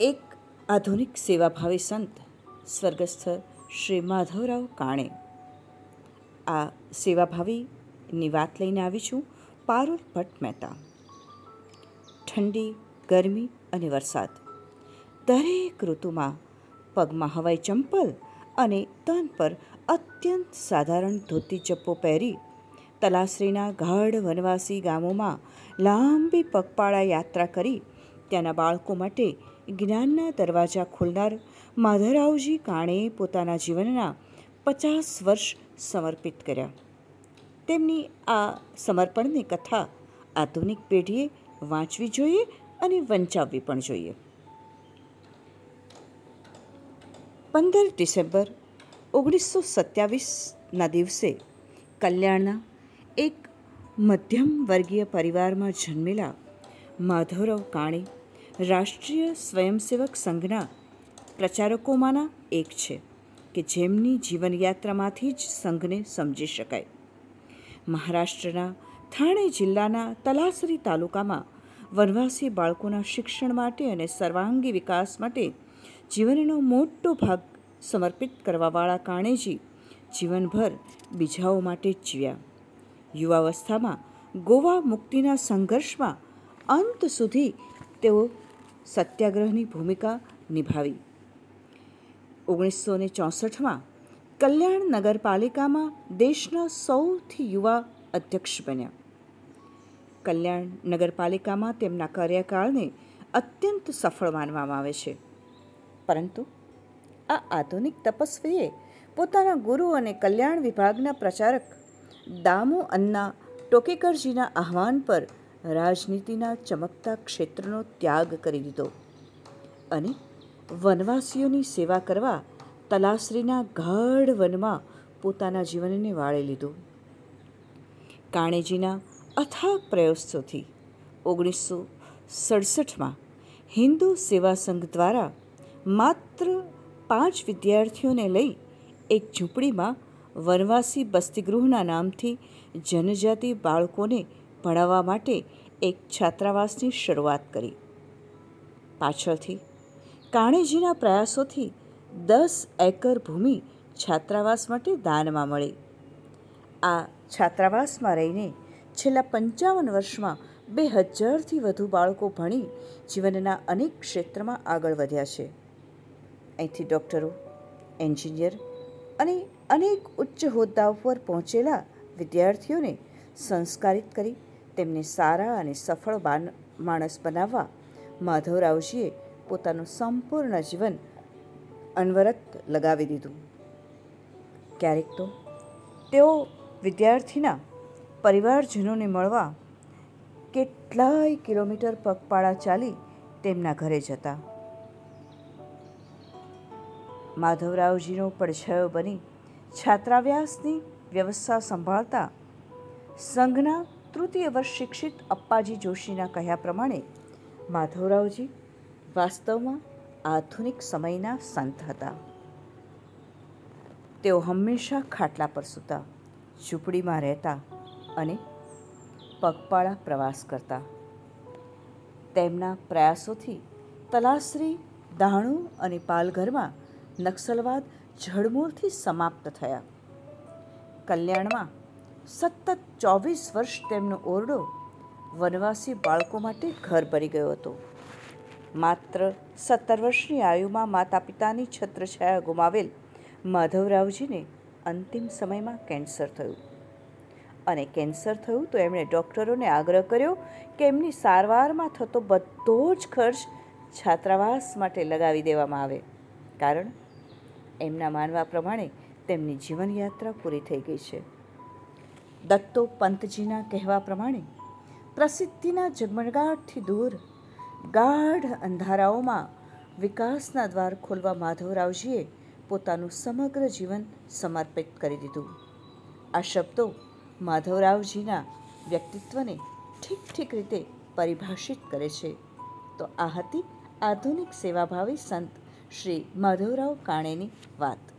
એક આધુનિક સેવાભાવી સંત, સ્વર્ગસ્થ શ્રી માધવરાવ કાણે. આ સેવાભાવીની વાત લઈને આવી છું પારુલ ભટ્ટ મહેતા. ઠંડી, ગરમી અને વરસાદ. દરેક ઋતુમાં પગમાં હવાઈ ચંપલ અને તન પર અત્યંત સાધારણ ધોતી ચપ્પો પહેરી તલાશ્રીના ગાઢ વનવાસી ગામોમાં લાંબી પગપાળા યાત્રા કરી ત્યાંના બાળકો માટે જ્ઞાનના દરવાજા ખોલનાર માધવરાવજી કાણેએ પોતાના જીવનના પચાસ વર્ષ સમર્પિત કર્યા. તેમની આ સમર્પણની કથા આધુનિક પેઢીએ વાંચવી જોઈએ અને વંચાવવી પણ જોઈએ. પંદર ડિસેમ્બર ઓગણીસો સત્યાવીસના દિવસે કલ્યાણના એક મધ્યમ વર્ગીય પરિવારમાં જન્મેલા માધવરાવ કાણી રાષ્ટ્રીય સ્વયંસેવક સંઘના પ્રચારકોમાંના એક છે કે જેમની જીવનયાત્રામાંથી જ સંઘને સમજી શકાય. મહારાષ્ટ્રના થાણે જિલ્લાના તલાસરી તાલુકામાં વનવાસી બાળકોના શિક્ષણ માટે અને સર્વાંગી વિકાસ માટે જીવનનો મોટો ભાગ સમર્પિત કરવાવાળા કાણેજી જીવનભર બીજાઓ માટે જીવ્યા. યુવાવસ્થામાં ગોવા મુક્તિના સંઘર્ષમાં અંત સુધી તેઓ સત્યાગ્રહની ભૂમિકા નિભાવી. ઓગણીસો ને ચોસઠમાં કલ્યાણ નગરપાલિકામાં દેશના સૌથી યુવા અધ્યક્ષ બન્યા. કલ્યાણ નગરપાલિકામાં તેમના કાર્યકાળને અત્યંત સફળ માનવામાં આવે છે. પરંતુ આ આધુનિક તપસ્વીએ પોતાના ગુરુ અને કલ્યાણ વિભાગના પ્રચારક દામુ અન્ના ટોકેકરજીના આહવાન પર રાજનીતિના ચમકતા ક્ષેત્રનો ત્યાગ કરી દીધો અને વનવાસીઓની સેવા કરવા તલાશ્રીના ગાઢ વનમાં પોતાના જીવનને વાળી લીધું. કાણેજીના અથાગ પ્રયાસોથી ઓગણીસો સડસઠમાં હિન્દુ સેવા સંઘ દ્વારા માત્ર પાંચ વિદ્યાર્થીઓને લઈ એક ઝૂંપડીમાં વનવાસી બસ્તીગૃહના નામથી જનજાતિ બાળકોને ભણાવવા માટે એક છાત્રાવાસની શરૂઆત કરી. પાછળથી કાણેજીના પ્રયાસોથી દસ એકર ભૂમિ છાત્રાવાસ માટે દાનમાં મળી. આ છાત્રાવાસમાં રહીને છેલ્લા પંચાવન વર્ષમાં બે હજારથી વધુ બાળકો ભણી જીવનના અનેક ક્ષેત્રમાં આગળ વધ્યા છે. અહીંથી ડૉક્ટરો, એન્જિનિયર અને અનેક ઉચ્ચ હોદ્દાઓ પર પહોંચેલા વિદ્યાર્થીઓને સંસ્કારિત કરી તેમને સારા અને સફળ માણસ બનાવવા માધવરાવજીએ પોતાનું સંપૂર્ણ જીવન અનવરત લગાવી દીધું. ક્યારેક તો તેઓ વિદ્યાર્થીના પરિવારજનોને મળવા કેટલાય કિલોમીટર પગપાળા ચાલી તેમના ઘરે જતા. માધવરાવજીનો પડછાયો બની છાત્રાવ્યાસની વ્યવસ્થા સંભાળતા સંઘના તૃતીય વર્ષ શિક્ષિત અપ્પાજી જોશીના કહ્યા પ્રમાણે, માધવરાવજી, વાસ્તવમાં આધુનિક સમયના સંત હતા. તેઓ હંમેશા ખાટલા પર સૂતા, ઝૂંપડીમાં રહેતા અને પગપાળા પ્રવાસ કરતા. તેમના પ્રયાસોથી તલાશ્રી, દાણુ અને પાલઘરમાં નક્સલવાદ જડમૂળથી સમાપ્ત થયા. કલ્યાણમાં સતત ચોવીસ વર્ષ તેમનો ઓરડો વનવાસી બાળકો માટે ઘર બની ગયો હતો. માત્ર સત્તર વર્ષની આયુમાં માતા પિતાની છત્રછાયા ગુમાવેલ માધવરાવજીને અંતિમ સમયમાં કેન્સર થયું. અને કેન્સર થયું તો એમણે ડૉક્ટરોને આગ્રહ કર્યો કે એમની સારવારમાં થતો બધો જ ખર્ચ છાત્રાવાસ માટે લગાવી દેવામાં આવે. કારણ, એમના માનવા પ્રમાણે તેમની જીવનયાત્રા પૂરી થઈ ગઈ છે. દત્તો પંતજીના કહેવા પ્રમાણે પ્રસિદ્ધિના ઝગમગાટથી દૂર ગાઢ અંધારાઓમાં વિકાસના દ્વાર ખોલવા માધવરાવજીએ પોતાનું સમગ્ર જીવન સમર્પિત કરી દીધું. આ શબ્દો માધવરાવજીના વ્યક્તિત્વને ઠીક ઠીક રીતે પરિભાષિત કરે છે. તો આ હતી આધુનિક સેવાભાવી સંત શ્રી માધવરાવ કાણેની વાત.